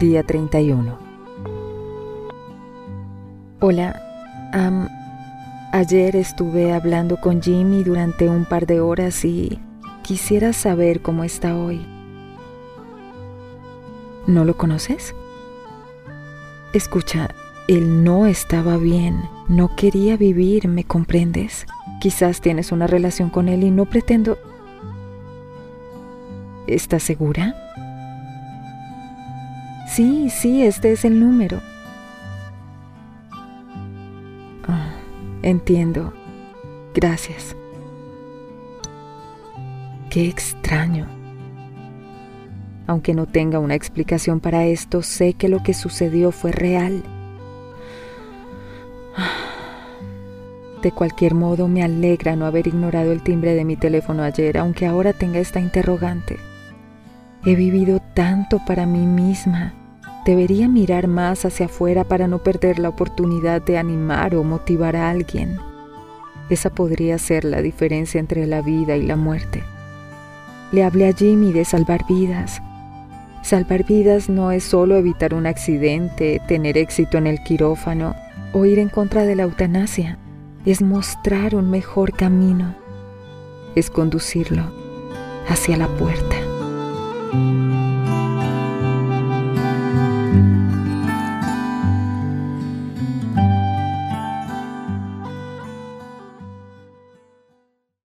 Día 31. Hola, ayer estuve hablando con Jimmy durante un par de horas y quisiera saber cómo está hoy. ¿No lo conoces? Escucha, él no estaba bien, no quería vivir, ¿me comprendes? Quizás tienes una relación con él y no pretendo... ¿Estás segura? Sí, sí, este es el número. Ah, entiendo. Gracias. Qué extraño. Aunque no tenga una explicación para esto, sé que lo que sucedió fue real. De cualquier modo, me alegra no haber ignorado el timbre de mi teléfono ayer, aunque ahora tenga esta interrogante. He vivido tanto para mí misma Debería mirar más hacia afuera para no perder la oportunidad de animar o motivar a alguien. Esa podría ser la diferencia entre la vida y la muerte. Le hablé a Jimmy de salvar vidas. Salvar vidas no es solo evitar un accidente, tener éxito en el quirófano o ir en contra de la eutanasia. Es mostrar un mejor camino. Es conducirlo hacia la puerta.